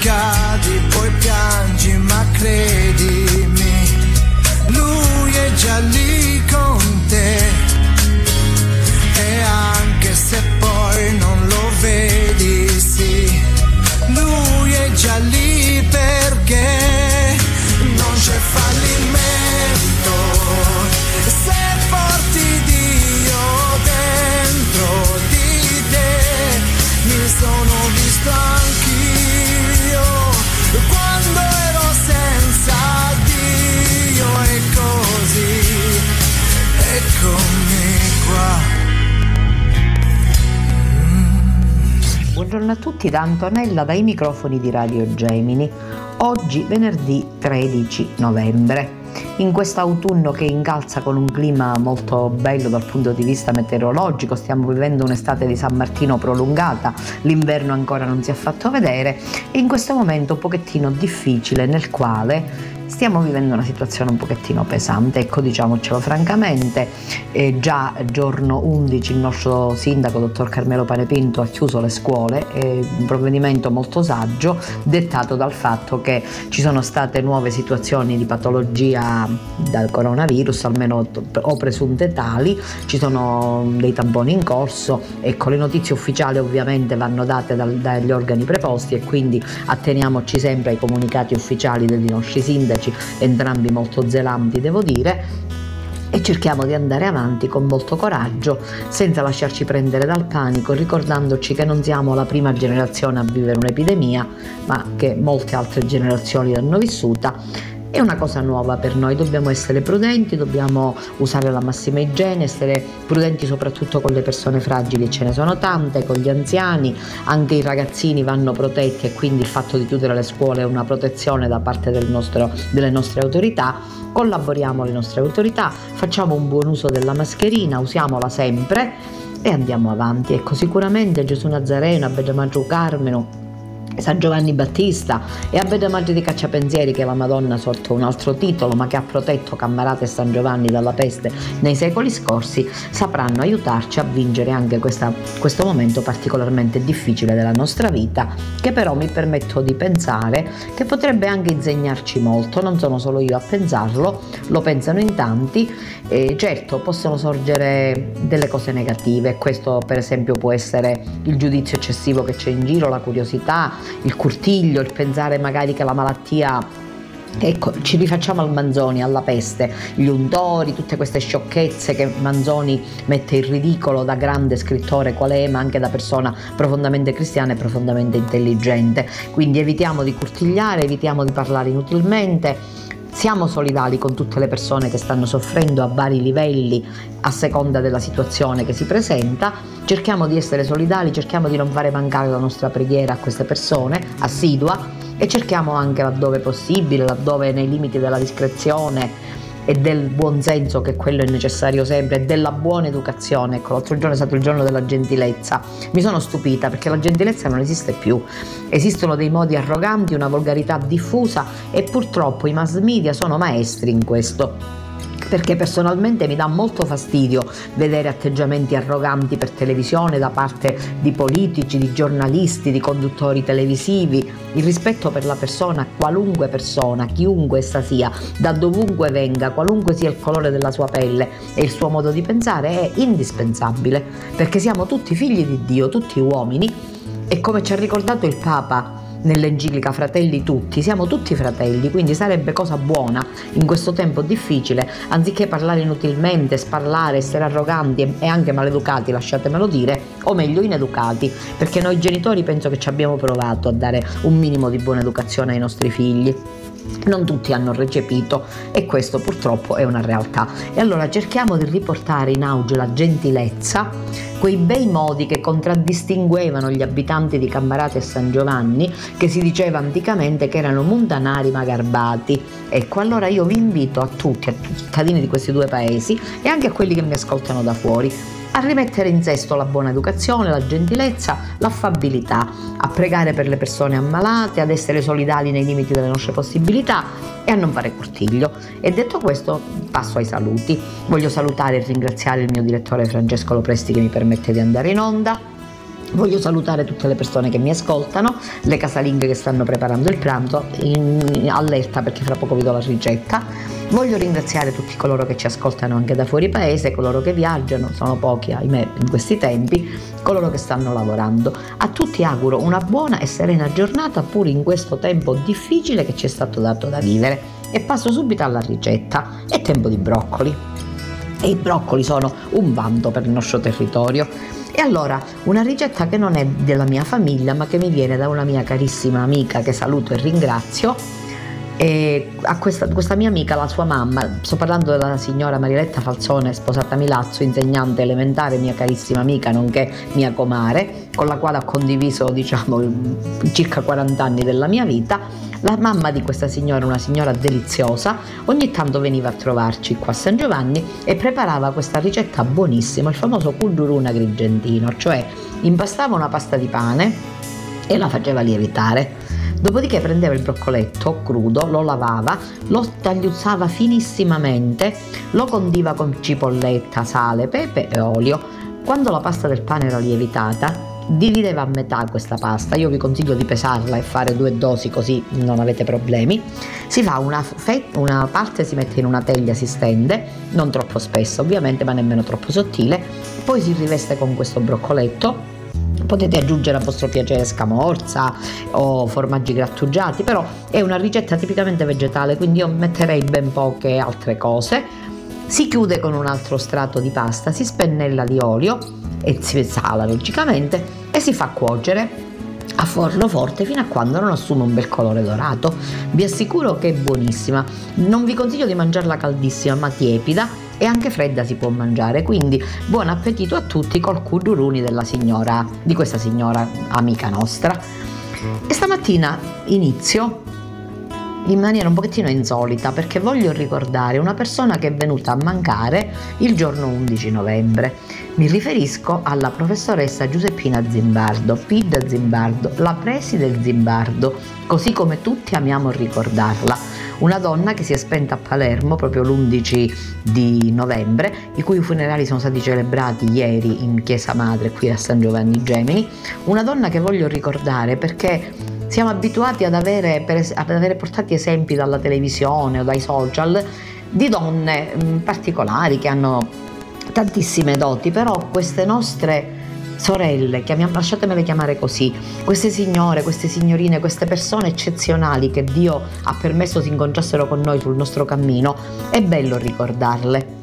cadi, poi piangi, ma credimi, lui è già lì con te. E anche se poi non lo vedi, sì, lui è già lì perché non c'è fallimento. Buongiorno a tutti da Antonella dai microfoni di Radio Gemini. Oggi venerdì 13 novembre. In quest'autunno che incalza con un clima molto bello dal punto di vista meteorologico, stiamo vivendo un'estate di San Martino prolungata, l'inverno ancora non si è fatto vedere e in questo momento un pochettino difficile nel quale stiamo vivendo una situazione un pochettino pesante, ecco diciamocelo francamente, eh, già giorno 11 il nostro sindaco, dottor Carmelo Panepinto, ha chiuso le scuole, è un provvedimento molto saggio, dettato dal fatto che ci sono state nuove situazioni di patologia dal coronavirus, almeno o presunte tali, ci sono dei tamponi in corso, ecco le notizie ufficiali ovviamente vanno date dal, dagli organi preposti e quindi atteniamoci sempre ai comunicati ufficiali dei nostri sindaci entrambi molto zelanti devo dire, e cerchiamo di andare avanti con molto coraggio, senza lasciarci prendere dal panico, ricordandoci che non siamo la prima generazione a vivere un'epidemia, ma che molte altre generazioni l'hanno vissuta. È una cosa nuova per noi, dobbiamo essere prudenti, dobbiamo usare la massima igiene, essere prudenti soprattutto con le persone fragili, ce ne sono tante, con gli anziani, anche i ragazzini vanno protetti e quindi il fatto di chiudere le scuole è una protezione da parte del nostro, delle nostre autorità. Collaboriamo alle nostre autorità, facciamo un buon uso della mascherina, usiamola sempre e andiamo avanti. Ecco, sicuramente Gesù Nazareno, Abbegiamaggio Carmeno, San Giovanni Battista e a Madre di Cacciapensieri che la Madonna sotto un altro titolo ma che ha protetto Cammarate e San Giovanni dalla peste nei secoli scorsi sapranno aiutarci a vincere anche questa, questo momento particolarmente difficile della nostra vita che però mi permetto di pensare che potrebbe anche insegnarci molto. Non sono solo io a pensarlo lo pensano in tanti e certo possono sorgere delle cose negative. Questo per esempio può essere il giudizio eccessivo che c'è in giro la curiosità il curtiglio, il pensare magari che la malattia Ecco, ci rifacciamo al Manzoni, alla peste, gli untori, tutte queste sciocchezze che Manzoni mette in ridicolo da grande scrittore qual è, ma anche da persona profondamente cristiana e profondamente intelligente. Quindi evitiamo di curtigliare, evitiamo di parlare inutilmente, siamo solidali con tutte le persone che stanno soffrendo a vari livelli a seconda della situazione che si presenta, cerchiamo di essere solidali, cerchiamo di non fare mancare la nostra preghiera a queste persone, assidua, e cerchiamo anche laddove possibile, laddove nei limiti della discrezione e del buon senso che quello è necessario sempre e della buona educazione. Ecco, l'altro giorno è stato il giorno della gentilezza. Mi sono stupita perché la gentilezza non esiste più. Esistono dei modi arroganti, una volgarità diffusa e purtroppo i mass media sono maestri in questo perché personalmente mi dà molto fastidio vedere atteggiamenti arroganti per televisione da parte di politici, di giornalisti, di conduttori televisivi. Il rispetto per la persona, qualunque persona, chiunque essa sia, da dovunque venga, qualunque sia il colore della sua pelle e il suo modo di pensare è indispensabile, perché siamo tutti figli di Dio, tutti uomini e come ci ha ricordato il Papa nell'enciclica Fratelli tutti, siamo tutti fratelli, quindi sarebbe cosa buona in questo tempo difficile, anziché parlare inutilmente, sparlare, essere arroganti e anche maleducati, lasciatemelo dire, o meglio ineducati, perché noi genitori penso che ci abbiamo provato a dare un minimo di buona educazione ai nostri figli. Non tutti hanno recepito e questo purtroppo è una realtà. E allora cerchiamo di riportare in auge la gentilezza, quei bei modi che contraddistinguevano gli abitanti di Cammarate e San Giovanni, che si diceva anticamente che erano montanari ma garbati. Ecco, allora io vi invito a tutti, a tutti i cittadini di questi due paesi e anche a quelli che mi ascoltano da fuori, a rimettere in sesto la buona educazione, la gentilezza, l'affabilità, a pregare per le persone ammalate, ad essere solidali nei limiti delle nostre possibilità e a non fare cortiglio. E detto questo, passo ai saluti. Voglio salutare e ringraziare il mio direttore Francesco Lopresti che mi permette di andare in onda. Voglio salutare tutte le persone che mi ascoltano, le casalinghe che stanno preparando il pranzo, in allerta perché fra poco vi do la ricetta Voglio ringraziare tutti coloro che ci ascoltano anche da fuori paese, coloro che viaggiano, sono pochi ahimè in questi tempi, coloro che stanno lavorando. A tutti auguro una buona e serena giornata pure in questo tempo difficile che ci è stato dato da vivere. E passo subito alla ricetta. È tempo di broccoli. E i broccoli sono un vanto per il nostro territorio. E allora, una ricetta che non è della mia famiglia, ma che mi viene da una mia carissima amica che saluto e ringrazio, e a questa, questa, mia amica, la sua mamma, sto parlando della signora Mariletta Falzone, sposata a Milazzo, insegnante elementare, mia carissima amica, nonché mia comare, con la quale ho condiviso diciamo circa 40 anni della mia vita. La mamma di questa signora, una signora deliziosa, ogni tanto veniva a trovarci qua a San Giovanni e preparava questa ricetta buonissima, il famoso culdurun agrigentino, cioè impastava una pasta di pane e la faceva lievitare Dopodiché prendeva il broccoletto crudo, lo lavava, lo tagliuzzava finissimamente, lo condiva con cipolletta, sale, pepe e olio. Quando la pasta del pane era lievitata, divideva a metà questa pasta, io vi consiglio di pesarla e fare due dosi così non avete problemi. Si fa una, fe- una parte, si mette in una teglia, si stende, non troppo spesso ovviamente, ma nemmeno troppo sottile, poi si riveste con questo broccoletto Potete aggiungere a vostro piacere scamorza o formaggi grattugiati, però è una ricetta tipicamente vegetale, quindi io metterei ben poche altre cose. Si chiude con un altro strato di pasta, si spennella di olio e si sala logicamente e si fa cuocere a forno forte fino a quando non assume un bel colore dorato. Vi assicuro che è buonissima. Non vi consiglio di mangiarla caldissima, ma tiepida e anche fredda si può mangiare. Quindi buon appetito a tutti col cuduruni della signora, di questa signora amica nostra. E stamattina inizio in maniera un pochettino insolita perché voglio ricordare una persona che è venuta a mancare il giorno 11 novembre. Mi riferisco alla professoressa Giuseppina Zimbardo, Pid Zimbardo, la preside Zimbardo, così come tutti amiamo ricordarla una donna che si è spenta a Palermo proprio l'11 di novembre, i cui funerali sono stati celebrati ieri in Chiesa Madre qui a San Giovanni Gemini, una donna che voglio ricordare perché siamo abituati ad avere, ad avere portati esempi dalla televisione o dai social di donne particolari che hanno tantissime doti, però queste nostre sorelle, chiamiam, lasciatemele chiamare così, queste signore, queste signorine, queste persone eccezionali che Dio ha permesso si incontrassero con noi sul nostro cammino, è bello ricordarle.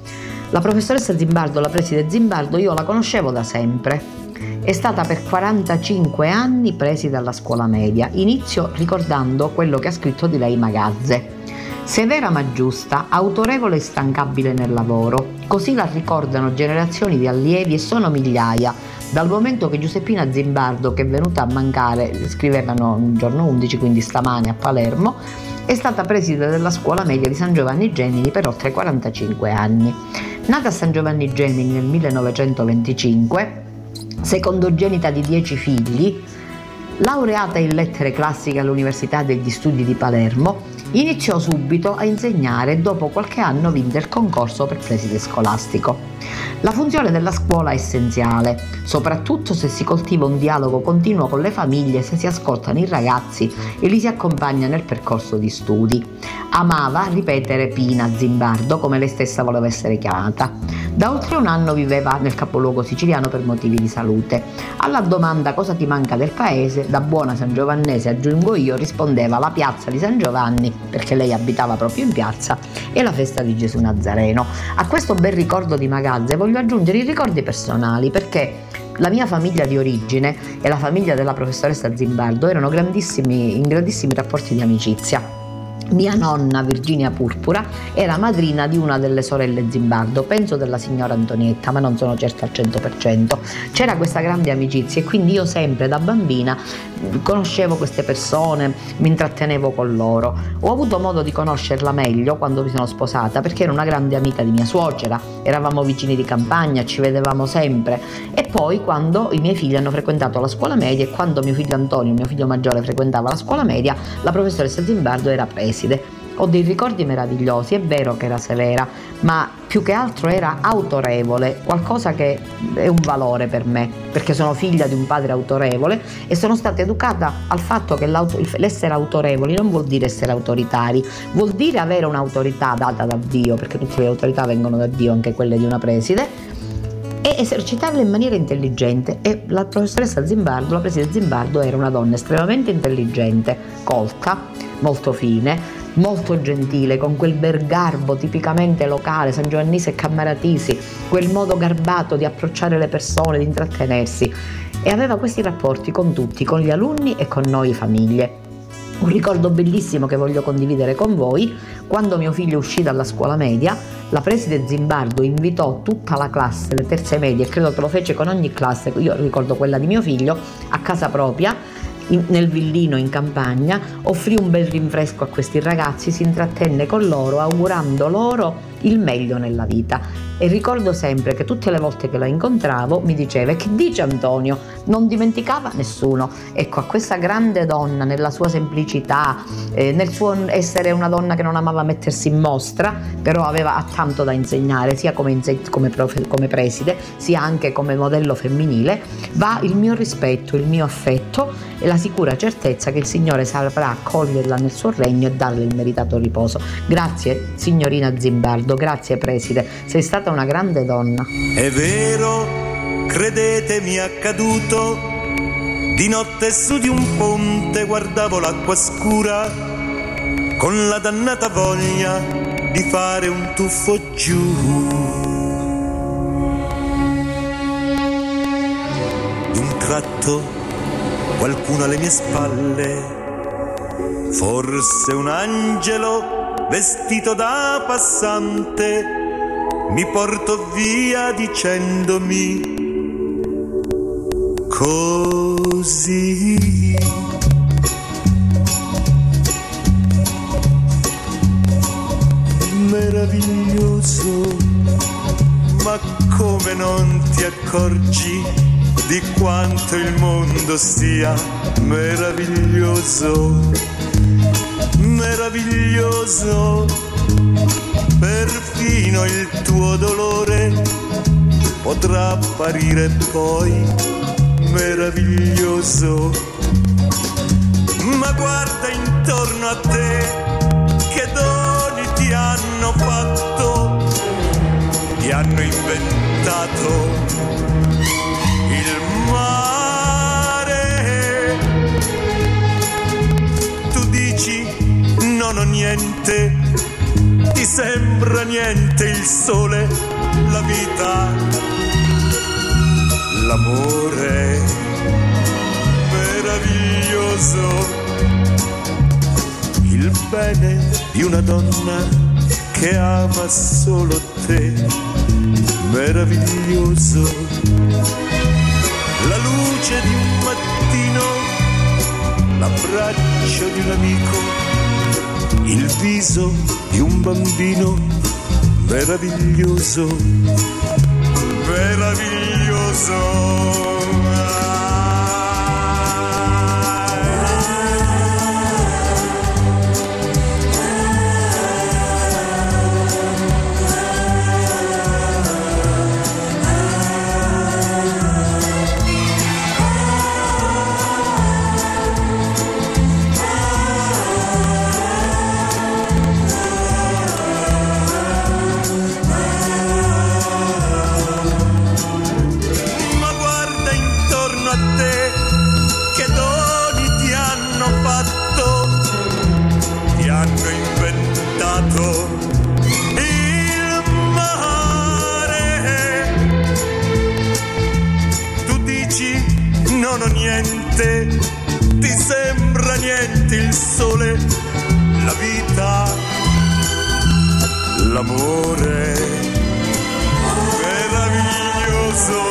La professoressa Zimbardo, la preside Zimbardo, io la conoscevo da sempre. È stata per 45 anni preside alla scuola media, inizio ricordando quello che ha scritto di lei Magazze. Severa ma giusta, autorevole e stancabile nel lavoro, così la ricordano generazioni di allievi e sono migliaia, dal momento che Giuseppina Zimbardo, che è venuta a mancare, scrivevano il giorno 11, quindi stamane a Palermo, è stata preside della scuola media di San Giovanni Gemini per oltre 45 anni. Nata a San Giovanni Gemini nel 1925, secondogenita di 10 figli, laureata in lettere classiche all'Università degli Studi di Palermo, iniziò subito a insegnare e dopo qualche anno vinse il concorso per preside scolastico. La funzione della scuola è essenziale, soprattutto se si coltiva un dialogo continuo con le famiglie, se si ascoltano i ragazzi e li si accompagna nel percorso di studi. Amava ripetere Pina Zimbardo, come lei stessa voleva essere chiamata. Da oltre un anno viveva nel capoluogo siciliano per motivi di salute. Alla domanda cosa ti manca del paese, da buona San Giovannese aggiungo io, rispondeva la piazza di San Giovanni, perché lei abitava proprio in piazza, e la festa di Gesù Nazareno. A questo bel ricordo di Magazze voglio aggiungere i ricordi personali, perché la mia famiglia di origine e la famiglia della professoressa Zimbardo erano in grandissimi rapporti di amicizia. Mia nonna Virginia Purpura era madrina di una delle sorelle Zimbardo, penso della signora Antonietta, ma non sono certa al 100%. C'era questa grande amicizia e quindi io sempre da bambina conoscevo queste persone, mi intrattenevo con loro. Ho avuto modo di conoscerla meglio quando mi sono sposata perché era una grande amica di mia suocera, eravamo vicini di campagna, ci vedevamo sempre e poi quando i miei figli hanno frequentato la scuola media e quando mio figlio Antonio, mio figlio maggiore, frequentava la scuola media, la professoressa Zimbardo era presa preside. Ho dei ricordi meravigliosi, è vero che era severa, ma più che altro era autorevole, qualcosa che è un valore per me, perché sono figlia di un padre autorevole e sono stata educata al fatto che l'essere autorevoli non vuol dire essere autoritari, vuol dire avere un'autorità data da Dio, perché tutte le autorità vengono da Dio, anche quelle di una preside, e esercitarle in maniera intelligente e la professoressa Zimbardo, la preside Zimbardo era una donna estremamente intelligente, colta, molto fine, molto gentile, con quel bel garbo tipicamente locale, San Giovannese e Cammaratisi, quel modo garbato di approcciare le persone, di intrattenersi e aveva questi rapporti con tutti, con gli alunni e con noi famiglie. Un ricordo bellissimo che voglio condividere con voi, quando mio figlio uscì dalla scuola media, la preside Zimbardo invitò tutta la classe, le terze medie, e credo che lo fece con ogni classe, io ricordo quella di mio figlio, a casa propria in, nel villino in campagna, offrì un bel rinfresco a questi ragazzi, si intrattenne con loro augurando loro il meglio nella vita. E ricordo sempre che tutte le volte che la incontravo mi diceva che dice Antonio, non dimenticava nessuno. Ecco, a questa grande donna nella sua semplicità, eh, nel suo essere una donna che non amava mettersi in mostra, però aveva tanto da insegnare, sia come, come, profe, come preside, sia anche come modello femminile, va il mio rispetto, il mio affetto e la sicura certezza che il Signore saprà accoglierla nel suo regno e darle il meritato riposo. Grazie, signorina Zimbardo. Grazie preside, sei stata una grande donna. È vero, credetemi accaduto, di notte su di un ponte guardavo l'acqua scura, con la dannata voglia di fare un tuffo giù. Tratto qualcuno alle mie spalle, forse un angelo vestito da passante, mi porto via dicendomi così. Meraviglioso, ma come non ti accorgi di quanto il mondo sia meraviglioso? meraviglioso, perfino il tuo dolore potrà apparire poi meraviglioso. Ma guarda intorno a te, che doni ti hanno fatto, ti hanno inventato non ho niente, ti sembra niente il sole, la vita, l'amore meraviglioso, il bene di una donna che ama solo te, meraviglioso, la luce di un mattino, l'abbraccio di un amico il viso di un bambino meraviglioso, meraviglioso. L'amore meraviglioso.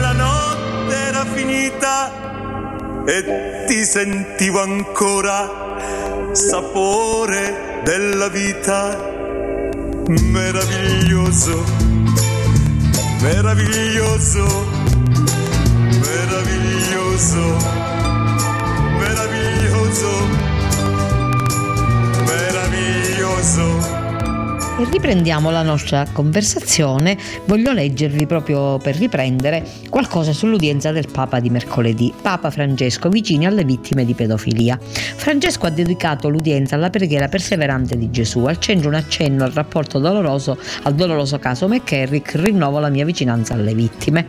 La notte era finita e ti sentivo ancora sapore della vita meraviglioso, meraviglioso, meraviglioso, meraviglioso, meraviglioso. E riprendiamo la nostra conversazione. Voglio leggervi proprio per riprendere qualcosa sull'udienza del Papa di mercoledì, Papa Francesco, vicini alle vittime di pedofilia. Francesco ha dedicato l'udienza alla preghiera perseverante di Gesù, al centro un accenno al rapporto doloroso, al doloroso caso McCarrick, rinnovo la mia vicinanza alle vittime.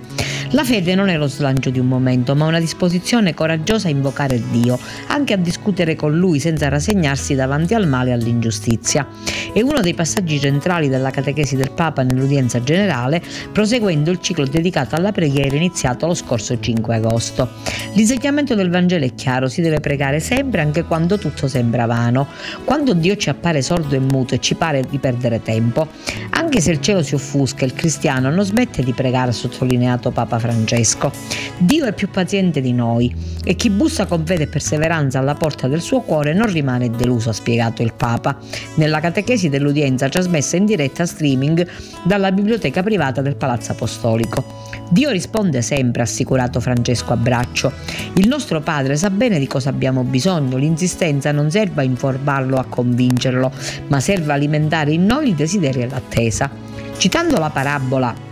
La fede non è lo slancio di un momento, ma una disposizione coraggiosa a invocare Dio, anche a discutere con Lui senza rassegnarsi davanti al male e all'ingiustizia. È uno dei passaggi centrali della catechesi del Papa nell'udienza generale, proseguendo il ciclo dedicato alla preghiera iniziato lo scorso 5 agosto. L'insegnamento del Vangelo è chiaro, si deve pregare sempre anche quando tutto sembra vano, quando Dio ci appare sordo e muto e ci pare di perdere tempo. Anche se il cielo si offusca, il cristiano non smette di pregare, ha sottolineato Papa Francesco. Dio è più paziente di noi e chi bussa con fede e perseveranza alla porta del suo cuore non rimane deluso, ha spiegato il Papa. Nella catechesi dell'udienza trasmessa in diretta streaming dalla biblioteca privata del Palazzo Apostolico. Dio risponde sempre, ha assicurato Francesco Abbraccio. Il nostro Padre sa bene di cosa abbiamo bisogno, l'insistenza non serve a informarlo, a convincerlo, ma serve a alimentare in noi il desiderio e l'attesa. Citando la parabola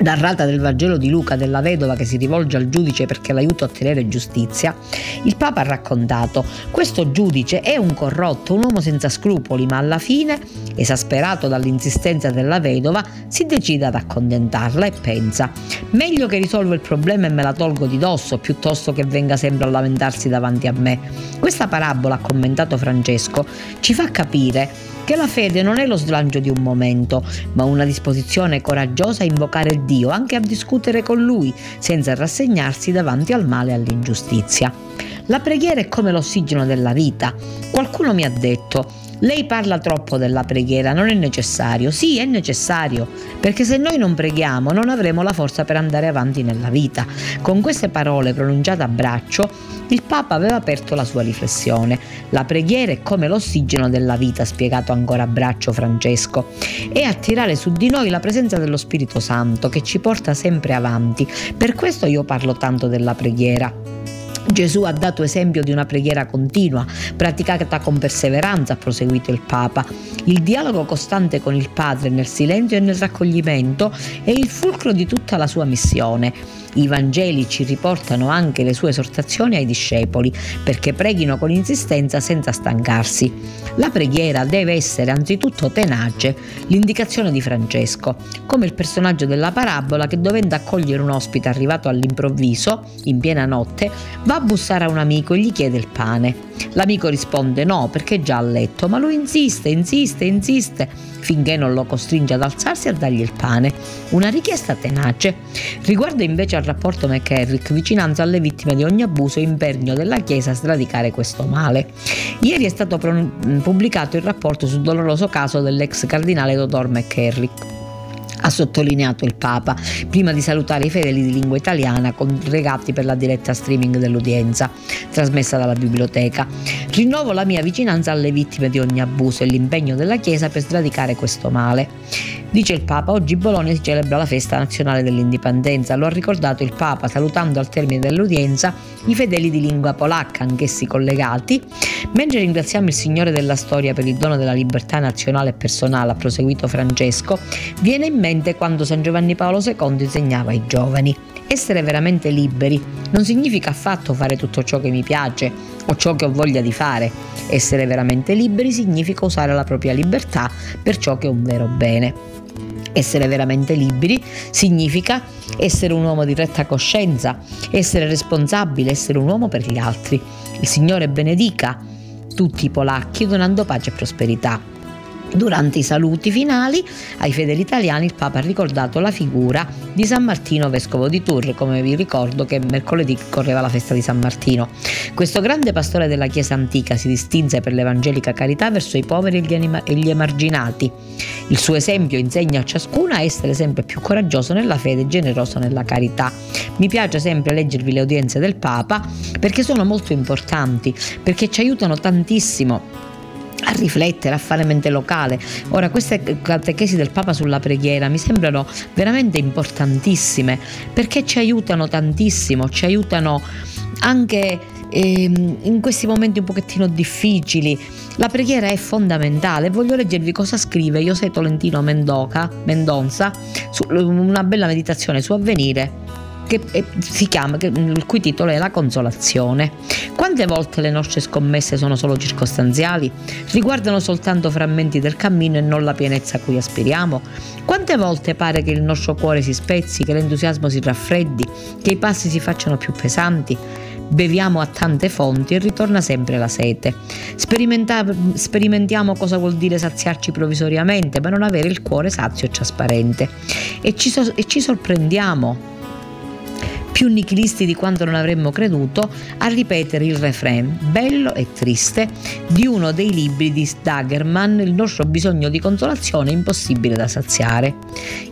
narrata del Vangelo di Luca della vedova che si rivolge al giudice perché l'aiuta a ottenere giustizia, il Papa ha raccontato questo giudice è un corrotto, un uomo senza scrupoli, ma alla fine, esasperato dall'insistenza della vedova, si decide ad accontentarla e pensa meglio che risolvo il problema e me la tolgo di dosso piuttosto che venga sempre a lamentarsi davanti a me. Questa parabola, ha commentato Francesco, ci fa capire che la fede non è lo slancio di un momento, ma una disposizione coraggiosa a invocare Dio, anche a discutere con Lui, senza rassegnarsi davanti al male e all'ingiustizia. La preghiera è come l'ossigeno della vita. Qualcuno mi ha detto, lei parla troppo della preghiera, non è necessario. Sì, è necessario, perché se noi non preghiamo non avremo la forza per andare avanti nella vita. Con queste parole pronunciate a braccio, il Papa aveva aperto la sua riflessione. La preghiera è come l'ossigeno della vita, spiegato ancora a braccio Francesco, è attirare su di noi la presenza dello Spirito Santo che ci porta sempre avanti. Per questo io parlo tanto della preghiera. Gesù ha dato esempio di una preghiera continua, praticata con perseveranza, ha proseguito il Papa. Il dialogo costante con il Padre nel silenzio e nel raccoglimento è il fulcro di tutta la sua missione. I Vangeli ci riportano anche le sue esortazioni ai discepoli perché preghino con insistenza senza stancarsi. La preghiera deve essere anzitutto tenace, l'indicazione di Francesco, come il personaggio della parabola che dovendo accogliere un ospite arrivato all'improvviso, in piena notte, va bussare a un amico e gli chiede il pane. L'amico risponde no perché è già a letto, ma lui insiste, insiste, insiste finché non lo costringe ad alzarsi e a dargli il pane. Una richiesta tenace. Riguardo invece al rapporto McCarrick, vicinanza alle vittime di ogni abuso e impegno della Chiesa a sradicare questo male. Ieri è stato pubblicato il rapporto sul doloroso caso dell'ex cardinale Dottor McCarrick ha sottolineato il Papa, prima di salutare i fedeli di lingua italiana congregati per la diretta streaming dell'udienza, trasmessa dalla biblioteca. Rinnovo la mia vicinanza alle vittime di ogni abuso e l'impegno della Chiesa per sradicare questo male. Dice il Papa, oggi Bologna si celebra la festa nazionale dell'indipendenza, lo ha ricordato il Papa salutando al termine dell'udienza i fedeli di lingua polacca, anch'essi collegati. Mentre ringraziamo il Signore della storia per il dono della libertà nazionale e personale, ha proseguito Francesco, viene in mente quando San Giovanni Paolo II insegnava ai giovani. Essere veramente liberi non significa affatto fare tutto ciò che mi piace o ciò che ho voglia di fare. Essere veramente liberi significa usare la propria libertà per ciò che è un vero bene. Essere veramente liberi significa essere un uomo di retta coscienza, essere responsabile, essere un uomo per gli altri. Il Signore benedica tutti i polacchi donando pace e prosperità. Durante i saluti finali ai fedeli italiani il Papa ha ricordato la figura di San Martino, vescovo di Tours, come vi ricordo che mercoledì correva la festa di San Martino. Questo grande pastore della Chiesa antica si distinse per l'evangelica carità verso i poveri e gli emarginati. Il suo esempio insegna a ciascuno a essere sempre più coraggioso nella fede e generoso nella carità. Mi piace sempre leggervi le udienze del Papa perché sono molto importanti, perché ci aiutano tantissimo a riflettere, a fare mente locale. Ora, queste catechesi del Papa sulla preghiera mi sembrano veramente importantissime perché ci aiutano tantissimo, ci aiutano anche ehm, in questi momenti un pochettino difficili. La preghiera è fondamentale. Voglio leggervi cosa scrive José Tolentino Mendoca, Mendonza, su, una bella meditazione su avvenire che si chiama, che, il cui titolo è La consolazione. Quante volte le nostre scommesse sono solo circostanziali? Riguardano soltanto frammenti del cammino e non la pienezza a cui aspiriamo? Quante volte pare che il nostro cuore si spezzi, che l'entusiasmo si raffreddi, che i passi si facciano più pesanti? beviamo a tante fonti e ritorna sempre la sete. sperimentiamo cosa vuol dire saziarci provvisoriamente, ma non avere il cuore sazio e trasparente. E ci, so- e ci sorprendiamo più nichilisti di quanto non avremmo creduto, a ripetere il refrain, bello e triste, di uno dei libri di Stagerman, Il nostro bisogno di consolazione impossibile da saziare.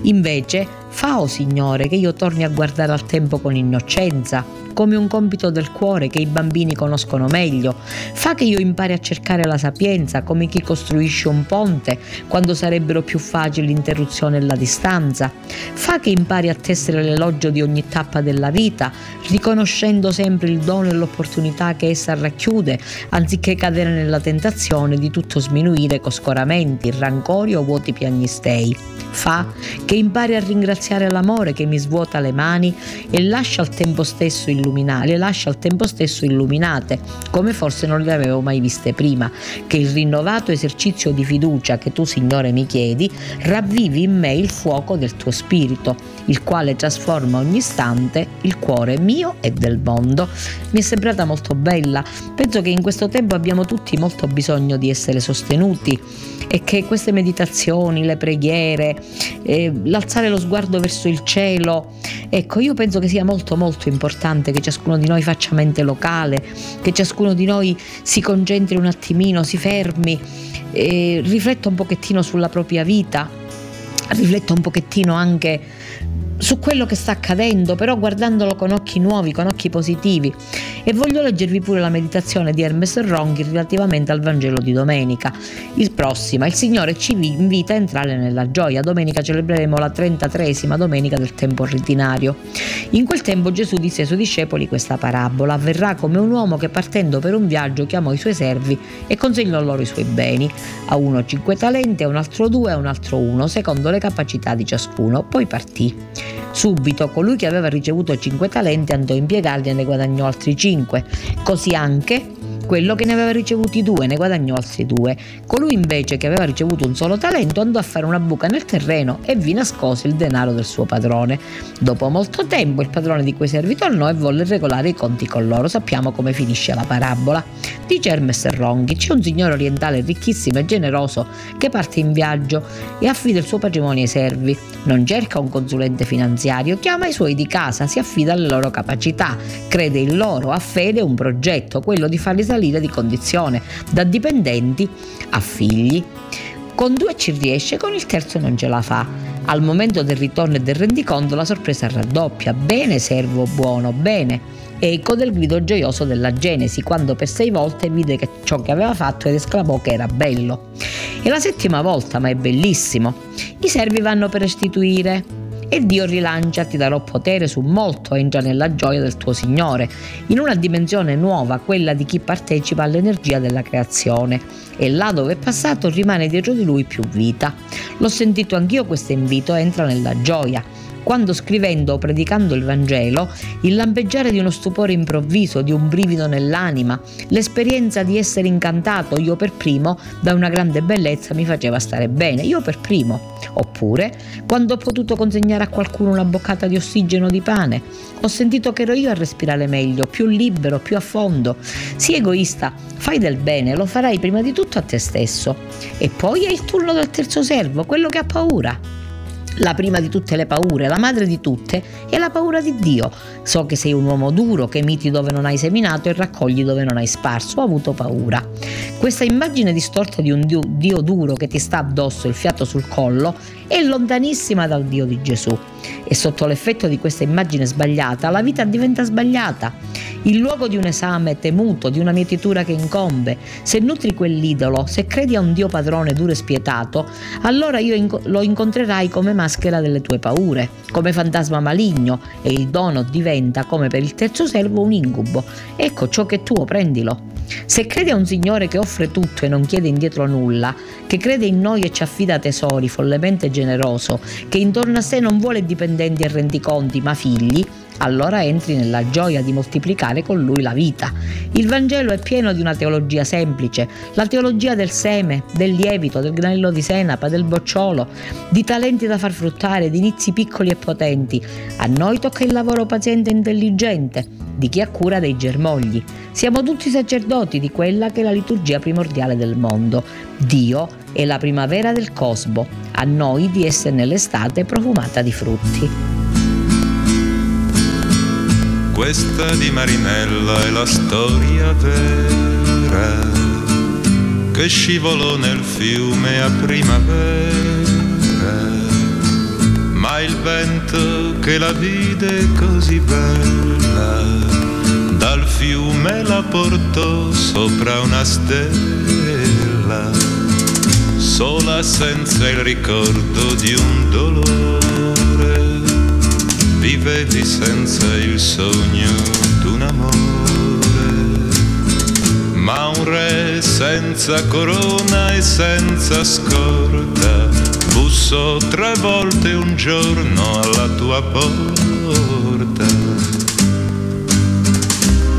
Invece, fa, o oh Signore, che io torni a guardare al tempo con innocenza, come un compito del cuore che i bambini conoscono meglio. Fa che io impari a cercare la sapienza come chi costruisce un ponte quando sarebbero più facili l'interruzione e la distanza. Fa che impari a tessere l'elogio di ogni tappa della vita, riconoscendo sempre il dono e l'opportunità che essa racchiude, anziché cadere nella tentazione di tutto sminuire con scoramenti, rancori o vuoti piagnistei. Fa che impari a ringraziare l'amore che mi svuota le mani e lascia al tempo stesso il illuminate, le lascia al tempo stesso illuminate, come forse non le avevo mai viste prima, che il rinnovato esercizio di fiducia che tu, Signore, mi chiedi, ravvivi in me il fuoco del tuo spirito, il quale trasforma ogni istante il cuore mio e del mondo. Mi è sembrata molto bella, penso che in questo tempo abbiamo tutti molto bisogno di essere sostenuti e che queste meditazioni, le preghiere, eh, l'alzare lo sguardo verso il cielo, ecco, io penso che sia molto molto importante che ciascuno di noi faccia mente locale, che ciascuno di noi si concentri un attimino, si fermi, rifletta un pochettino sulla propria vita, rifletta un pochettino anche su quello che sta accadendo, però guardandolo con occhi nuovi, con occhi positivi. E voglio leggervi pure la meditazione di Hermes Ronghi relativamente al Vangelo di domenica. Il prossima, il Signore ci invita a entrare nella gioia. Domenica celebreremo la 33esima domenica del tempo ordinario. In quel tempo Gesù disse ai suoi discepoli questa parabola: Avverrà come un uomo che partendo per un viaggio chiamò i suoi servi e consegnò loro i suoi beni. A uno cinque talenti, a un altro due, a un altro uno, secondo le capacità di ciascuno. Poi partì. Subito colui che aveva ricevuto cinque talenti andò a impiegarli e ne guadagnò altri cinque. Così anche quello che ne aveva ricevuti due ne guadagnò altri due. Colui invece che aveva ricevuto un solo talento andò a fare una buca nel terreno e vi nascose il denaro del suo padrone. Dopo molto tempo il padrone di quei servi tornò e volle regolare i conti con loro. Sappiamo come finisce la parabola. Dice Hermes Ronghi, c'è un signore orientale ricchissimo e generoso che parte in viaggio e affida il suo patrimonio ai servi. Non cerca un consulente finanziario, chiama i suoi di casa, si affida alle loro capacità, crede in loro, ha fede un progetto, quello di farli salire salire di condizione, da dipendenti a figli. Con due ci riesce, con il terzo non ce la fa. Al momento del ritorno e del rendiconto la sorpresa raddoppia. Bene servo buono, bene. Eco del grido gioioso della Genesi, quando per sei volte vide che ciò che aveva fatto ed esclamò che era bello. È la settima volta, ma è bellissimo. I servi vanno per restituire e Dio rilancia, ti darò potere su molto, entra nella gioia del tuo Signore, in una dimensione nuova, quella di chi partecipa all'energia della creazione. E là dove è passato rimane dietro di lui più vita. L'ho sentito anch'io questo invito, entra nella gioia quando scrivendo o predicando il Vangelo, il lampeggiare di uno stupore improvviso, di un brivido nell'anima, l'esperienza di essere incantato io per primo da una grande bellezza mi faceva stare bene, io per primo. Oppure, quando ho potuto consegnare a qualcuno una boccata di ossigeno di pane. Ho sentito che ero io a respirare meglio, più libero, più a fondo. Sii egoista, fai del bene, lo farai prima di tutto a te stesso. E poi è il turno del terzo servo, quello che ha paura. La prima di tutte le paure, la madre di tutte, è la paura di Dio. So che sei un uomo duro, che miti dove non hai seminato e raccogli dove non hai sparso. Ho avuto paura. Questa immagine distorta di un Dio, Dio duro che ti sta addosso, il fiato sul collo, è lontanissima dal Dio di Gesù. E sotto l'effetto di questa immagine sbagliata, la vita diventa sbagliata. Il luogo di un esame temuto, di una mietitura che incombe. Se nutri quell'idolo, se credi a un Dio padrone duro e spietato, allora io lo incontrerai come maschera delle tue paure, come fantasma maligno e il dono diventa, come per il terzo servo, un incubo. Ecco ciò che è tuo, prendilo. Se credi a un Signore che offre tutto e non chiede indietro nulla, che crede in noi e ci affida tesori, follemente generoso, che intorno a sé non vuole dipendenti e rendiconti, ma figli, allora entri nella gioia di moltiplicare con lui la vita. Il Vangelo è pieno di una teologia semplice, la teologia del seme, del lievito, del granello di senapa, del bocciolo, di talenti da far fruttare, di inizi piccoli e potenti. A noi tocca il lavoro paziente e intelligente, di chi ha cura dei germogli. Siamo tutti sacerdoti di quella che è la liturgia primordiale del mondo. Dio è la primavera del cosmo, a noi di essere nell'estate profumata di frutti. Questa di Marinella è la storia vera che scivolò nel fiume a primavera, ma il vento che la vide così bella dal fiume la portò sopra una stella, sola senza il ricordo di un dolore vivevi senza il sogno d'un amore, ma un re senza corona e senza scorta bussò tre volte un giorno alla tua porta.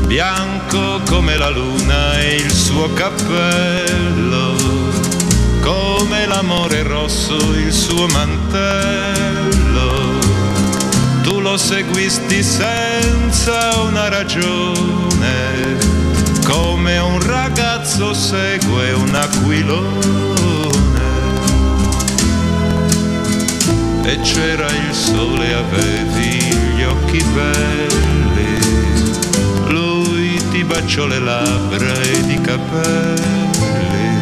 Bianco come la luna e il suo cappello, come l'amore rosso il suo mantello lo seguisti senza una ragione, come un ragazzo segue un aquilone. E c'era il sole, avevi gli occhi belli, lui ti baciò le labbra ed i capelli.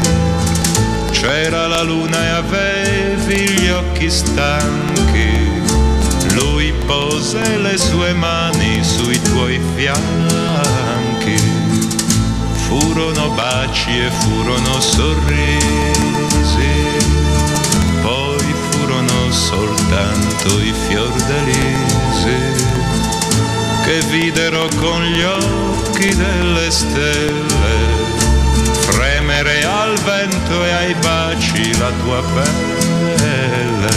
C'era la luna e avevi gli occhi stanchi pose le sue mani sui tuoi fianchi. Furono baci e furono sorrisi, poi furono soltanto i fiordalisi che videro con gli occhi delle stelle fremere al vento e ai baci la tua pelle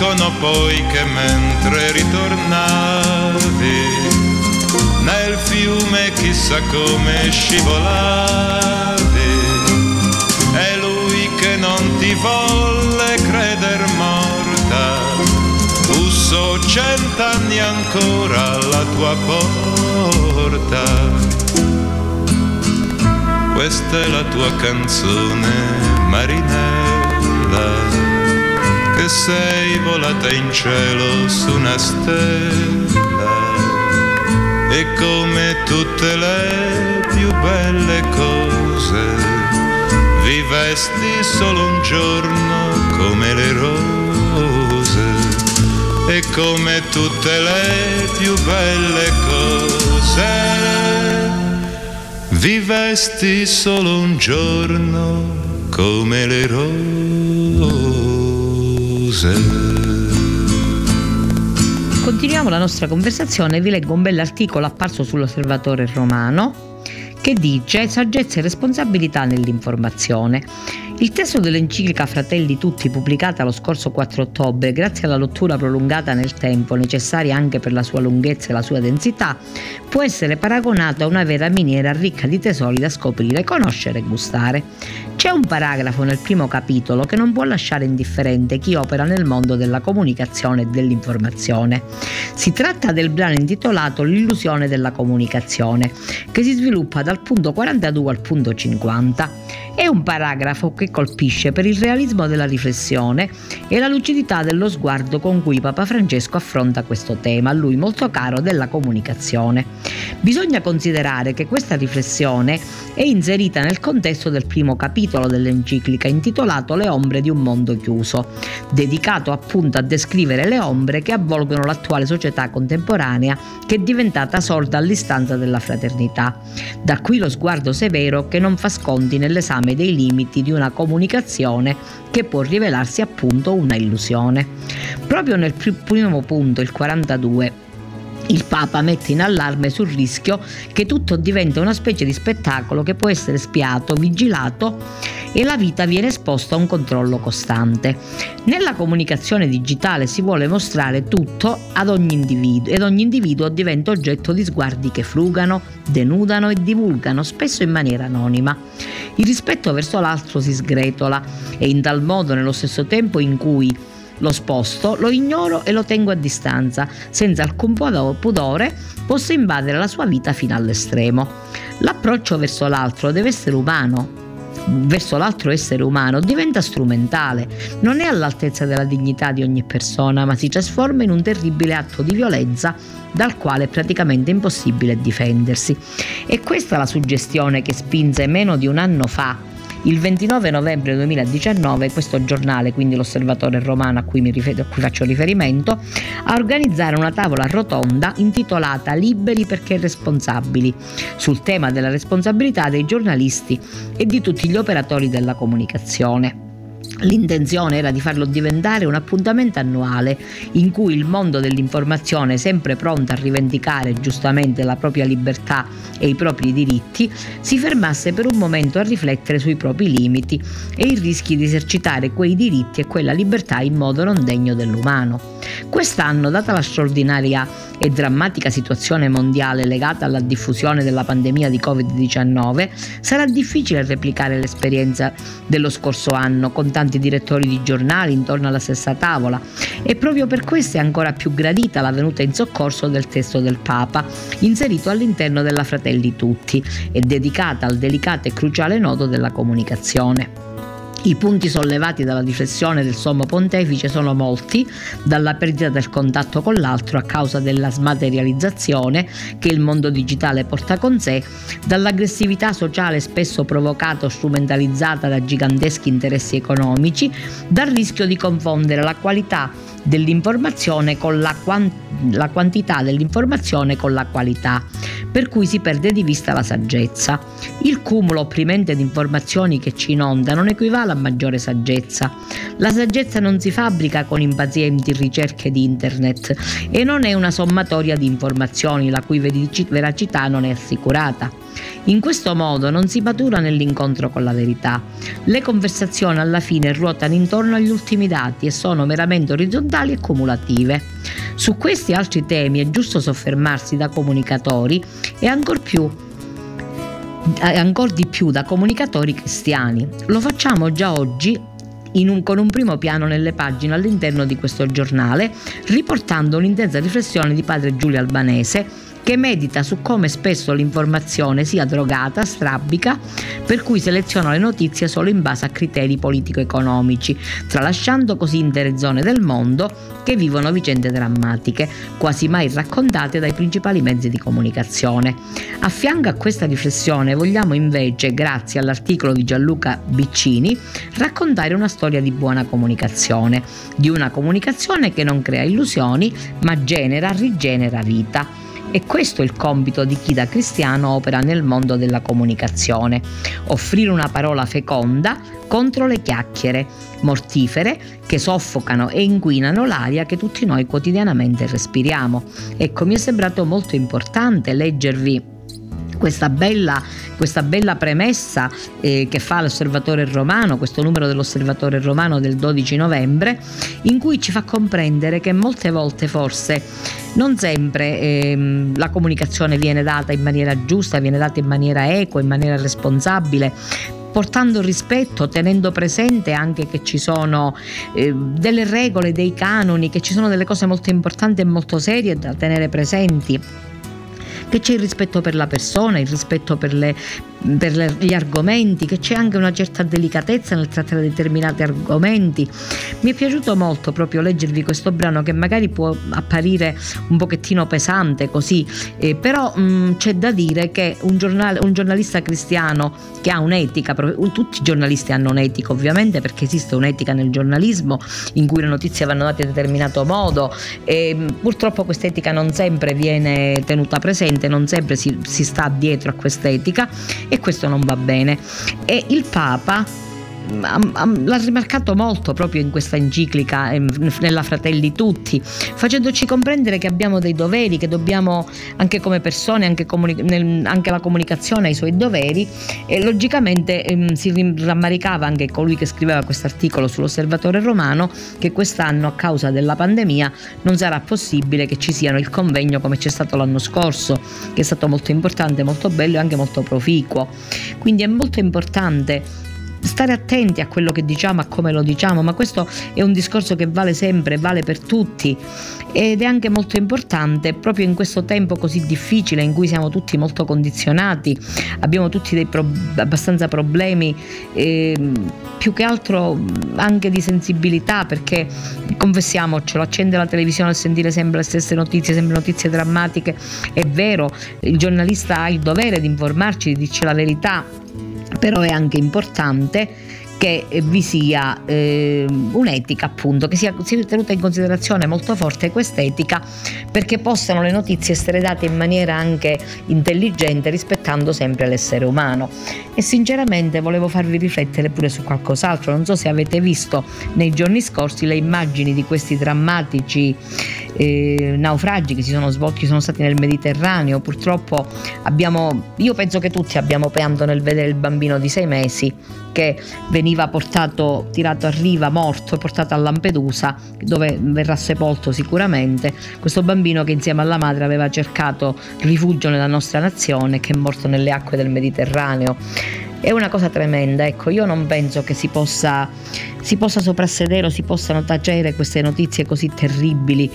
Dicono poi che mentre ritornavi nel fiume chissà come scivolavi. È lui che non ti volle creder morta bussò cent'anni ancora alla tua porta. Questa è la tua canzone marinella sei volata in cielo su una stella. E come tutte le più belle cose vivesti solo un giorno come le rose. E come tutte le più belle cose vivesti solo un giorno come le rose Continuiamo la nostra conversazione vi leggo un bell'articolo apparso sull'Osservatore Romano che dice saggezza e responsabilità nell'informazione. Il testo dell'enciclica Fratelli Tutti, pubblicata lo scorso 4 ottobre, grazie alla lettura prolungata nel tempo, necessaria anche per la sua lunghezza e la sua densità, può essere paragonato a una vera miniera ricca di tesori da scoprire, conoscere e gustare. C'è un paragrafo nel primo capitolo che non può lasciare indifferente chi opera nel mondo della comunicazione e dell'informazione. Si tratta del brano intitolato L'illusione della comunicazione, che si sviluppa dal punto 42 al punto 50. È un paragrafo che colpisce per il realismo della riflessione e la lucidità dello sguardo con cui Papa Francesco affronta questo tema, a lui molto caro della comunicazione. Bisogna considerare che questa riflessione è inserita nel contesto del primo capitolo dell'enciclica intitolato Le ombre di un mondo chiuso, dedicato appunto a descrivere le ombre che avvolgono l'attuale società contemporanea che è diventata sorda all'istanza della fraternità. Da qui lo sguardo severo che non fa sconti nell'esame l'esame dei limiti di una comunicazione che può rivelarsi appunto una illusione. Proprio nel primo punto, il 42, il Papa mette in allarme sul rischio che tutto diventa una specie di spettacolo che può essere spiato, vigilato e la vita viene esposta a un controllo costante. Nella comunicazione digitale si vuole mostrare tutto ad ogni individuo ed ogni individuo diventa oggetto di sguardi che frugano, denudano e divulgano, spesso in maniera anonima. Il rispetto verso l'altro si sgretola e in tal modo nello stesso tempo in cui lo sposto, lo ignoro e lo tengo a distanza, senza alcun pudore posso invadere la sua vita fino all'estremo. L'approccio verso l'altro deve essere umano, verso l'altro essere umano diventa strumentale, non è all'altezza della dignità di ogni persona, ma si trasforma in un terribile atto di violenza dal quale è praticamente impossibile difendersi. E questa è la suggestione che spinse meno di un anno fa il 29 novembre 2019 questo giornale, quindi l'Osservatore Romano a cui, rifer- a cui faccio riferimento, a organizzare una tavola rotonda intitolata Liberi perché responsabili, sul tema della responsabilità dei giornalisti e di tutti gli operatori della comunicazione. L'intenzione era di farlo diventare un appuntamento annuale in cui il mondo dell'informazione, sempre pronto a rivendicare giustamente la propria libertà e i propri diritti, si fermasse per un momento a riflettere sui propri limiti e i rischi di esercitare quei diritti e quella libertà in modo non degno dell'umano. Quest'anno, data la straordinaria e drammatica situazione mondiale legata alla diffusione della pandemia di Covid-19, sarà difficile replicare l'esperienza dello scorso anno con tanti direttori di giornali intorno alla stessa tavola e proprio per questo è ancora più gradita la venuta in soccorso del testo del Papa, inserito all'interno della Fratelli Tutti e dedicata al delicato e cruciale nodo della comunicazione. I punti sollevati dalla riflessione del Sommo Pontefice sono molti, dalla perdita del contatto con l'altro a causa della smaterializzazione che il mondo digitale porta con sé, dall'aggressività sociale spesso provocata o strumentalizzata da giganteschi interessi economici, dal rischio di confondere la qualità dell'informazione con la, quant- la quantità dell'informazione con la qualità per cui si perde di vista la saggezza. Il cumulo opprimente di informazioni che ci inonda non equivale a maggiore saggezza. La saggezza non si fabbrica con impazienti ricerche di internet e non è una sommatoria di informazioni la cui veracità non è assicurata. In questo modo non si matura nell'incontro con la verità. Le conversazioni alla fine ruotano intorno agli ultimi dati e sono meramente orizzontali e cumulative. Su questi altri temi è giusto soffermarsi da comunicatori e ancor più ancora di più da comunicatori cristiani. Lo facciamo già oggi un, con un primo piano nelle pagine all'interno di questo giornale, riportando un'intensa riflessione di padre Giulio Albanese che medita su come spesso l'informazione sia drogata, strabica, per cui seleziona le notizie solo in base a criteri politico-economici, tralasciando così intere zone del mondo che vivono vicende drammatiche, quasi mai raccontate dai principali mezzi di comunicazione. A fianco a questa riflessione vogliamo invece, grazie all'articolo di Gianluca Biccini, raccontare una storia di buona comunicazione, di una comunicazione che non crea illusioni, ma genera, rigenera vita. E questo è il compito di chi da cristiano opera nel mondo della comunicazione, offrire una parola feconda contro le chiacchiere mortifere che soffocano e inquinano l'aria che tutti noi quotidianamente respiriamo. Ecco, mi è sembrato molto importante leggervi questa bella, questa bella premessa eh, che fa l'osservatore romano, questo numero dell'osservatore romano del 12 novembre, in cui ci fa comprendere che molte volte forse non sempre ehm, la comunicazione viene data in maniera giusta, viene data in maniera equa, in maniera responsabile, portando rispetto, tenendo presente anche che ci sono eh, delle regole, dei canoni, che ci sono delle cose molto importanti e molto serie da tenere presenti che c'è il rispetto per la persona, il rispetto per, le, per gli argomenti, che c'è anche una certa delicatezza nel trattare determinati argomenti. Mi è piaciuto molto proprio leggervi questo brano che magari può apparire un pochettino pesante così, eh, però mh, mm, c'è da dire che un, giornale, un, giornalista cristiano che ha un'etica, tutti i giornalisti hanno un'etica ovviamente perché esiste un'etica nel giornalismo in cui le notizie vanno date in determinato modo e mm, purtroppo questa etica non sempre viene tenuta presente non sempre si, si sta dietro a quest'etica e questo non va bene. E il Papa l'ha rimarcato molto proprio in questa enciclica nella Fratelli Tutti, facendoci comprendere che abbiamo dei doveri, che dobbiamo anche come persone, anche, comuni- nel, anche la comunicazione ha i suoi doveri e logicamente ehm, si rammaricava anche colui che scriveva questo articolo sull'osservatore romano che quest'anno a causa della pandemia non sarà possibile che ci siano il convegno come c'è stato l'anno scorso, che è stato molto importante, molto bello e anche molto proficuo. Quindi è molto importante stare attenti a quello che diciamo, a come lo diciamo, ma questo è un discorso che vale sempre, vale per tutti. Ed è anche molto importante proprio in questo tempo così difficile in cui siamo tutti molto condizionati, abbiamo tutti dei pro- abbastanza problemi, eh, più che altro anche di sensibilità perché confessiamocelo, accende la televisione a sentire sempre le stesse notizie, sempre notizie drammatiche, è vero, il giornalista ha il dovere di informarci, di dirci la verità, però è anche importante che vi sia eh, un'etica appunto, che sia, sia, tenuta in considerazione molto forte quest'etica perché possano le notizie essere date in maniera anche intelligente rispettando sempre l'essere umano. E sinceramente volevo farvi riflettere pure su qualcos'altro, non so se avete visto nei giorni scorsi le immagini di questi drammatici eh, naufragi che si sono svolti, sono stati nel Mediterraneo, purtroppo abbiamo, io penso che tutti abbiamo pianto nel vedere il bambino di sei mesi che veniva portato, tirato a riva, morto e portato a Lampedusa, dove verrà sepolto sicuramente. Questo bambino che insieme alla madre aveva cercato rifugio nella nostra nazione, che è morto nelle acque del Mediterraneo. È una cosa tremenda, ecco, io non penso che si possa, si possa soprassedere o si possano tacere queste notizie così terribili.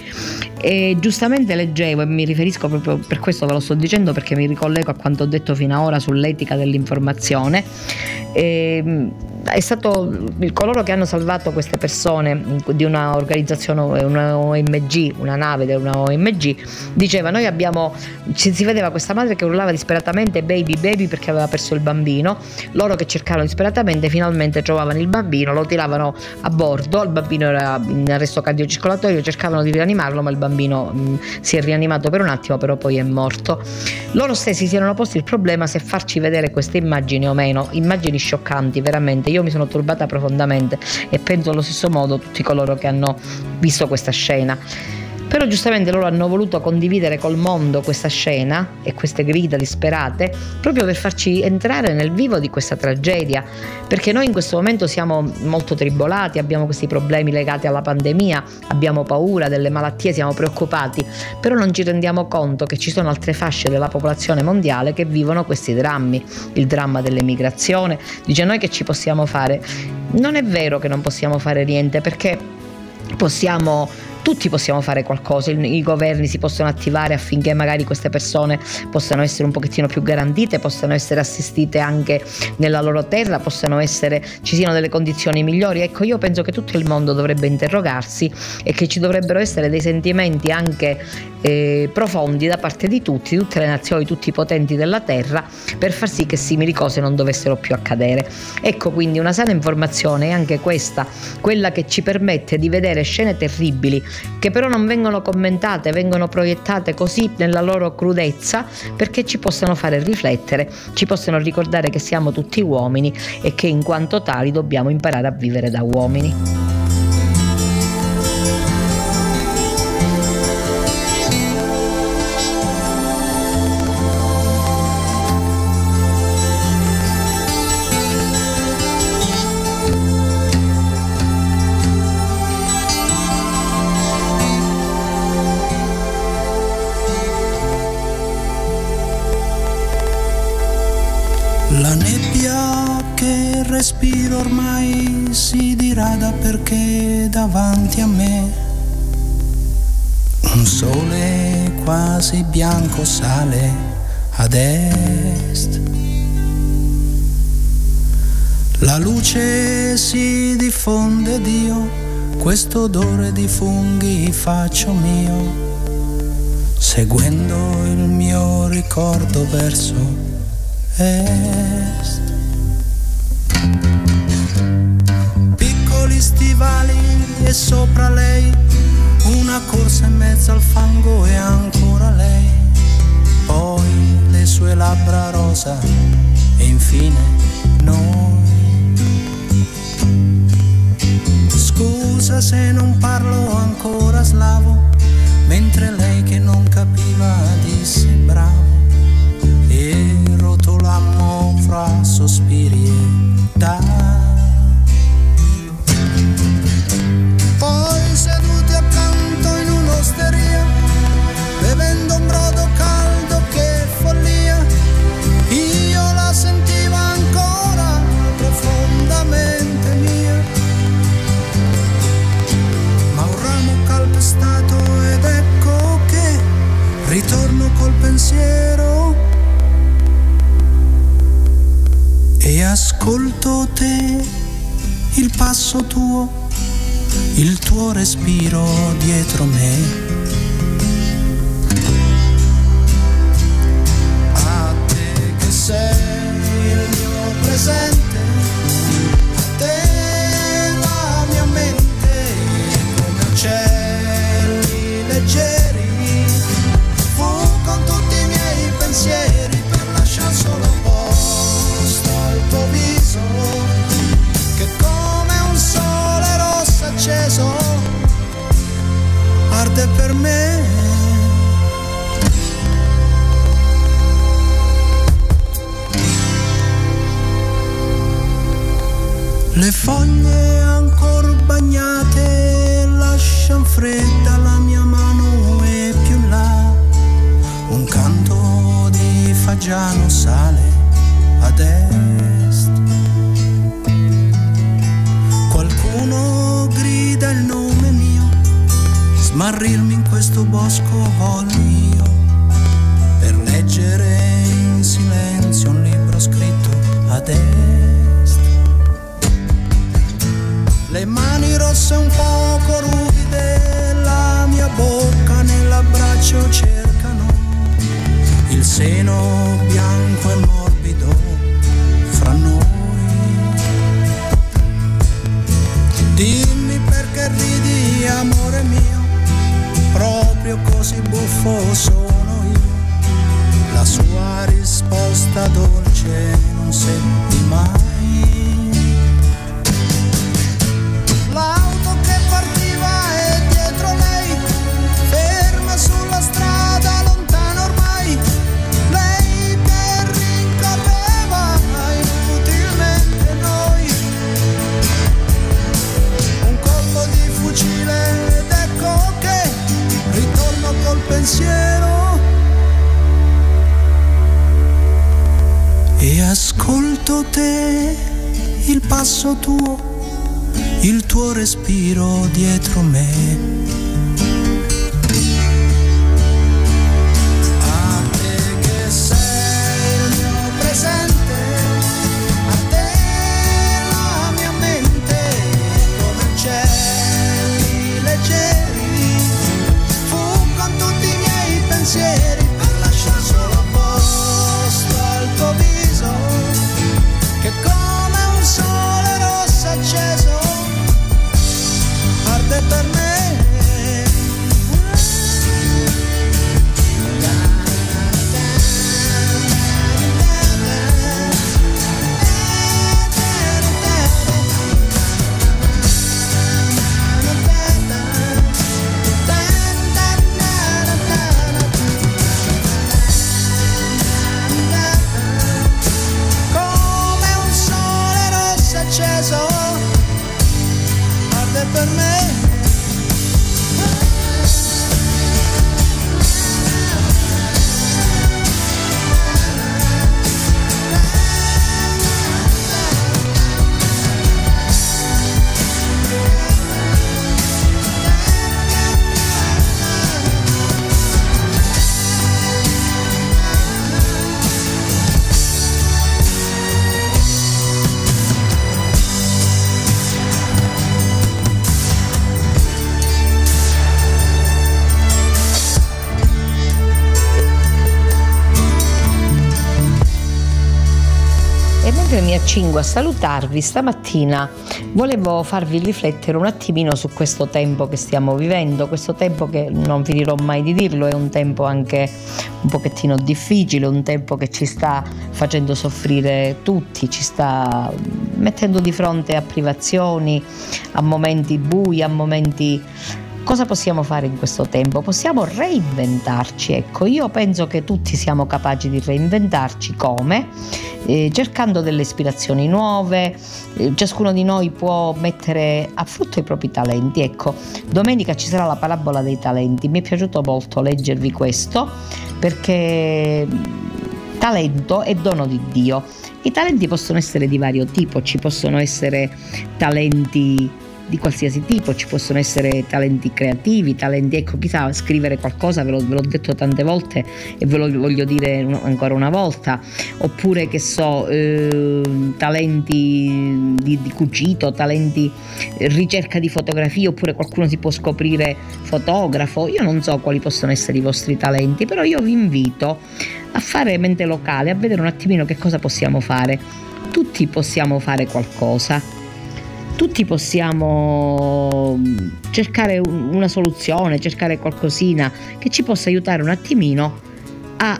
E giustamente leggevo, e mi riferisco proprio per questo ve lo sto dicendo perché mi ricollego a quanto ho detto fino ad ora sull'etica dell'informazione. E, ehm, è stato coloro che hanno salvato queste persone di un'organizzazione, una OMG, una nave di una OMG, diceva noi abbiamo, si, si vedeva questa madre che urlava disperatamente baby baby perché aveva perso il bambino, loro che cercavano disperatamente finalmente trovavano il bambino, lo tiravano a bordo, il bambino era in arresto cardiocircolatorio, cercavano di rianimarlo ma il bambino mh, si è rianimato per un attimo però poi è morto. Loro stessi si erano posti il problema se farci vedere queste immagini o meno, immagini scioccanti veramente io mi sono turbata profondamente e penso allo stesso modo tutti coloro che hanno visto questa scena. Però giustamente loro hanno voluto condividere col mondo questa scena e queste grida disperate proprio per farci entrare nel vivo di questa tragedia, perché noi in questo momento siamo molto tribolati, abbiamo questi problemi legati alla pandemia, abbiamo paura delle malattie, siamo preoccupati, però non ci rendiamo conto che ci sono altre fasce della popolazione mondiale che vivono questi drammi, il dramma dell'emigrazione, dice noi che ci possiamo fare. Non è vero che non possiamo fare niente perché possiamo tutti possiamo fare qualcosa, i, governi si possono attivare affinché magari queste persone possano essere un pochettino più garantite, possano essere assistite anche nella loro terra, possano essere, ci siano delle condizioni migliori. Ecco, io penso che tutto il mondo dovrebbe interrogarsi e che ci dovrebbero essere dei sentimenti anche eh, profondi da parte di tutti, tutte le nazioni, tutti i potenti della terra, per far sì che simili cose non dovessero più accadere. Ecco quindi una sana informazione è anche questa, quella che ci permette di vedere scene terribili che però non vengono commentate, vengono proiettate così nella loro crudezza perché ci possano fare riflettere, ci possano ricordare che siamo tutti uomini e che in quanto tali dobbiamo imparare a vivere da uomini. che davanti a me un sole quasi bianco sale ad est. La luce si diffonde Dio, questo odore di funghi faccio mio, seguendo il mio ricordo verso est. stivali e sopra lei una corsa in mezzo al fango e ancora lei. Poi le sue labbra rosa e infine noi. Scusa se non parlo ancora slavo, mentre lei che non capiva disse bravo. E rotolammo fra sospiri e dai. pensiero e ascolto te, il passo tuo, il tuo respiro dietro me. A te che sei il mio presente e ascolto te, il passo tuo, il tuo respiro dietro me. Accingo a salutarvi stamattina. Volevo farvi riflettere un attimino su questo tempo che stiamo vivendo, questo tempo che non finirò mai di dirlo, è un tempo anche un pochettino difficile, un tempo che ci sta facendo soffrire tutti, ci sta mettendo di fronte a privazioni, a momenti bui, a momenti Cosa possiamo fare in questo tempo? Possiamo reinventarci, ecco, io penso che tutti siamo capaci di reinventarci come? Eh, cercando delle ispirazioni nuove, eh, ciascuno di noi può mettere a frutto i propri talenti, ecco, domenica ci sarà la parabola dei talenti, mi è piaciuto molto leggervi questo perché talento è dono di Dio. I talenti possono essere di vario tipo, ci possono essere talenti di qualsiasi tipo, ci possono essere talenti creativi, talenti, ecco, chissà, scrivere qualcosa, ve, lo, ve l'ho detto tante volte e ve lo voglio dire ancora una volta, oppure che so, eh, talenti di, di, cucito, talenti eh, ricerca di fotografie, oppure qualcuno si può scoprire fotografo, io non so quali possono essere i vostri talenti, però io vi invito a fare mente locale, a vedere un attimino che cosa possiamo fare. Tutti possiamo fare qualcosa tutti possiamo cercare una soluzione, cercare qualcosina che ci possa aiutare un attimino a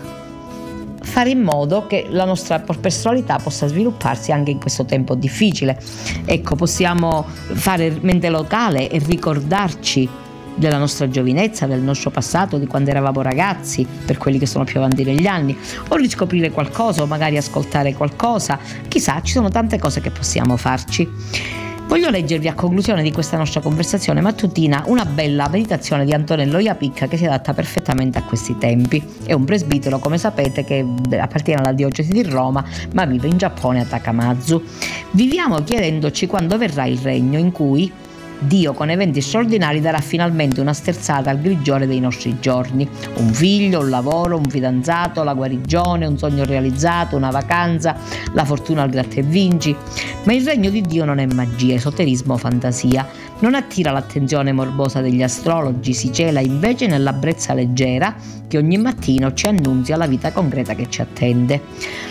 fare in modo che la nostra personalità possa svilupparsi anche in questo tempo difficile. Ecco, possiamo fare mente locale e ricordarci della nostra giovinezza, del nostro passato, di quando eravamo ragazzi, per quelli che sono più avanti negli anni, o riscoprire qualcosa o magari ascoltare qualcosa. Chissà, ci sono tante cose che possiamo farci. Voglio leggervi a conclusione di questa nostra conversazione mattutina una bella meditazione di Antonello Iapicca che si adatta perfettamente a questi tempi. È un presbitero, come sapete, che appartiene alla diocesi di Roma, ma vive in Giappone a Takamatsu. Viviamo chiedendoci quando verrà il regno in cui Dio con eventi straordinari darà finalmente una sterzata al grigiore dei nostri giorni. Un figlio, un lavoro, un fidanzato, la guarigione, un sogno realizzato, una vacanza, la fortuna al gratta e vinci. Ma il regno di Dio non è magia, esoterismo o fantasia. Non attira l'attenzione morbosa degli astrologi, si cela invece nella brezza leggera che ogni mattino ci annunzia la vita concreta che ci attende.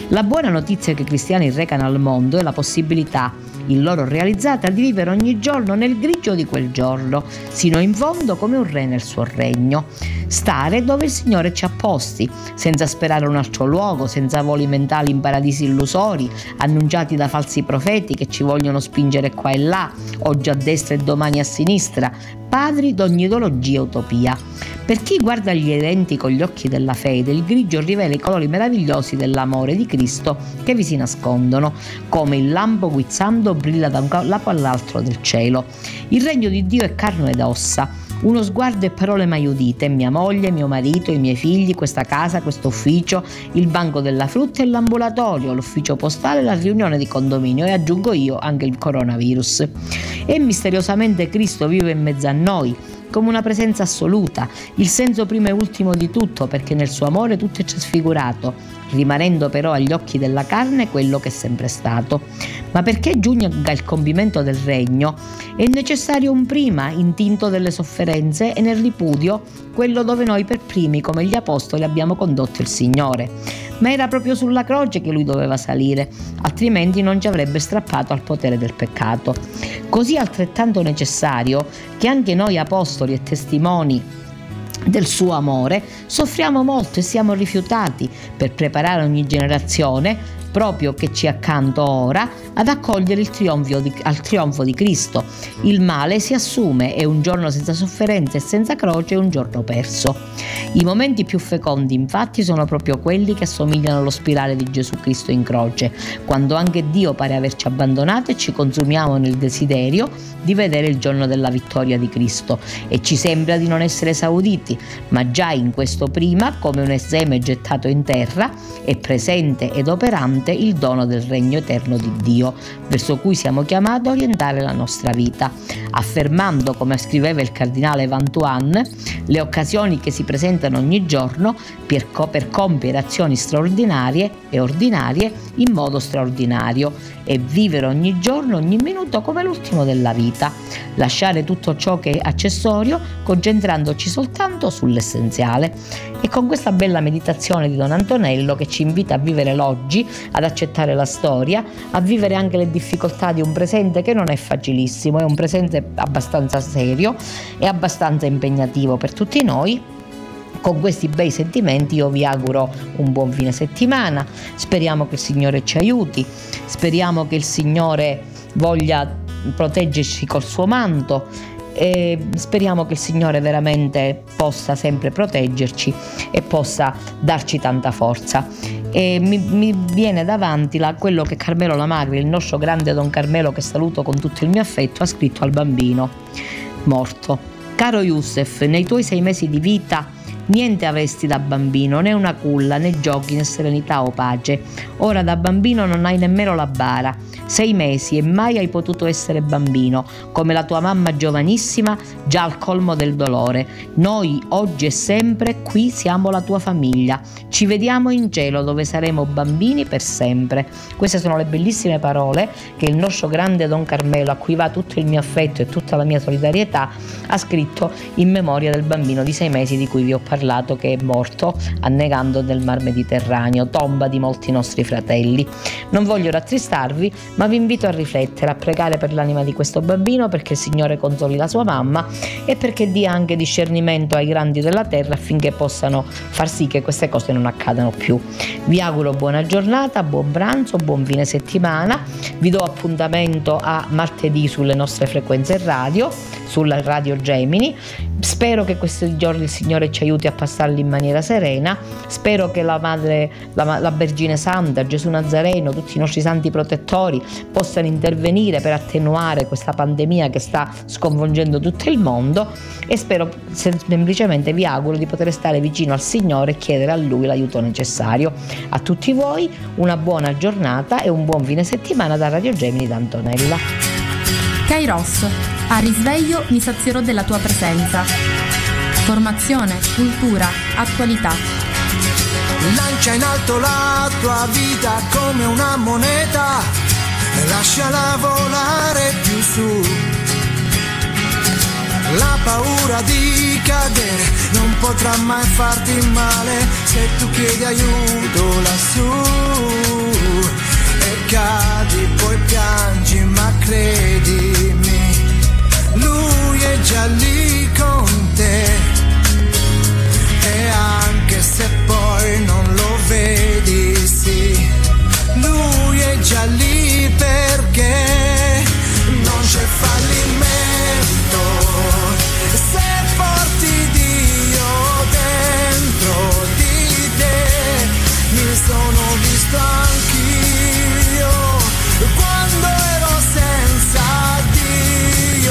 La buona notizia che i cristiani recano al mondo è la possibilità il loro realizzata di vivere ogni giorno nel grigio di quel giorno, sino in fondo come un re nel suo regno. Stare dove il Signore ci ha posti, senza sperare un altro luogo, senza voli mentali in paradisi illusori, annunciati da falsi profeti che ci vogliono spingere qua e là, oggi a destra e domani a sinistra, padri d'ogni ideologia e utopia. Per chi guarda gli eventi con gli occhi della fede, il grigio rivela i colori meravigliosi dell'amore di Cristo che vi si nascondono, come il lampo guizzando brilla da un lato all'altro del cielo. Il regno di Dio è carne ed ossa, uno sguardo e parole mai udite, mia moglie, mio marito, i miei figli, questa casa, questo ufficio, il banco della frutta e l'ambulatorio, l'ufficio postale, la riunione di condominio e aggiungo io anche il coronavirus. E misteriosamente Cristo vive in mezzo a noi come una presenza assoluta, il senso primo e ultimo di tutto, perché nel suo amore tutto è trasfigurato, rimanendo però agli occhi della carne quello che è sempre stato. Ma perché giunga il compimento del regno, è necessario un prima intinto delle sofferenze e nel ripudio quello dove noi per primi, come gli apostoli, abbiamo condotto il Signore. Ma era proprio sulla croce che lui doveva salire, altrimenti non ci avrebbe strappato al potere del peccato. Così altrettanto necessario che anche noi apostoli e testimoni del suo amore, soffriamo molto e siamo rifiutati per preparare ogni generazione proprio che ci accanto ora, ad accogliere il trionfo di, al trionfo di Cristo. Il male si assume e un giorno senza sofferenza e senza croce è un giorno perso. I momenti più fecondi infatti sono proprio quelli che assomigliano allo spirale di Gesù Cristo in croce, quando anche Dio pare averci abbandonato e ci consumiamo nel desiderio di vedere il giorno della vittoria di Cristo e ci sembra di non essere esauditi, ma già in questo prima, come un seme gettato in terra, è presente ed operante il dono del regno eterno di Dio, verso cui siamo chiamati a orientare la nostra vita, affermando, come scriveva il cardinale Vantuan, le occasioni che si presentano ogni giorno per, co- per compiere azioni straordinarie e ordinarie in modo straordinario e vivere ogni giorno, ogni minuto come l'ultimo della vita, lasciare tutto ciò che è accessorio concentrandoci soltanto sull'essenziale. E con questa bella meditazione di Don Antonello che ci invita a vivere l'oggi, ad accettare la storia, a vivere anche le difficoltà di un presente che non è facilissimo, è un presente abbastanza serio e abbastanza impegnativo per tutti noi con questi bei sentimenti io vi auguro un buon fine settimana, speriamo che il Signore ci aiuti, speriamo che il Signore voglia proteggerci col suo manto e speriamo che il Signore veramente possa sempre proteggerci e possa darci tanta forza. E mi, mi viene davanti la, quello che Carmelo Lamagri, il nostro grande Don Carmelo che saluto con tutto il mio affetto, ha scritto al bambino morto. Caro Youssef, nei tuoi sei mesi di vita Niente avresti da bambino, né una culla, né giochi, né serenità o pace. Ora da bambino non hai nemmeno la bara. Sei mesi e mai hai potuto essere bambino, come la tua mamma giovanissima, già al colmo del dolore. Noi, oggi e sempre, qui siamo la tua famiglia. Ci vediamo in cielo dove saremo bambini per sempre. Queste sono le bellissime parole che il nostro grande Don Carmelo, a cui va tutto il mio affetto e tutta la mia solidarietà, ha scritto in memoria del bambino di sei mesi di cui vi ho parlato che è morto annegando nel mar Mediterraneo, tomba di molti nostri fratelli. Non voglio rattristarvi, ma vi invito a riflettere, a pregare per l'anima di questo bambino perché il Signore consoli la sua mamma e perché dia anche discernimento ai grandi della terra affinché possano far sì che queste cose non accadano più. Vi auguro buona giornata, buon pranzo, buon fine settimana. Vi do appuntamento a martedì sulle nostre frequenze radio, sulla radio Gemini. Spero che questi giorni il Signore ci aiuti a passarli in maniera serena. Spero che la Madre, la, la Vergine Santa, Gesù Nazareno, tutti i nostri santi protettori possano intervenire per attenuare questa pandemia che sta sconvolgendo tutto il mondo e spero semplicemente vi auguro di poter stare vicino al Signore e chiedere a Lui l'aiuto necessario. A tutti voi una buona giornata e un buon fine settimana da Radio Gemini da Antonella. Kairos, a risveglio mi sazierò della tua presenza. Formazione, cultura, attualità. Lancia in alto la tua vita come una moneta e lasciala volare più su. La paura di cadere non potrà mai farti male se tu chiedi aiuto lassù. E cadi, poi piangi, ma credimi, lui è già lì con te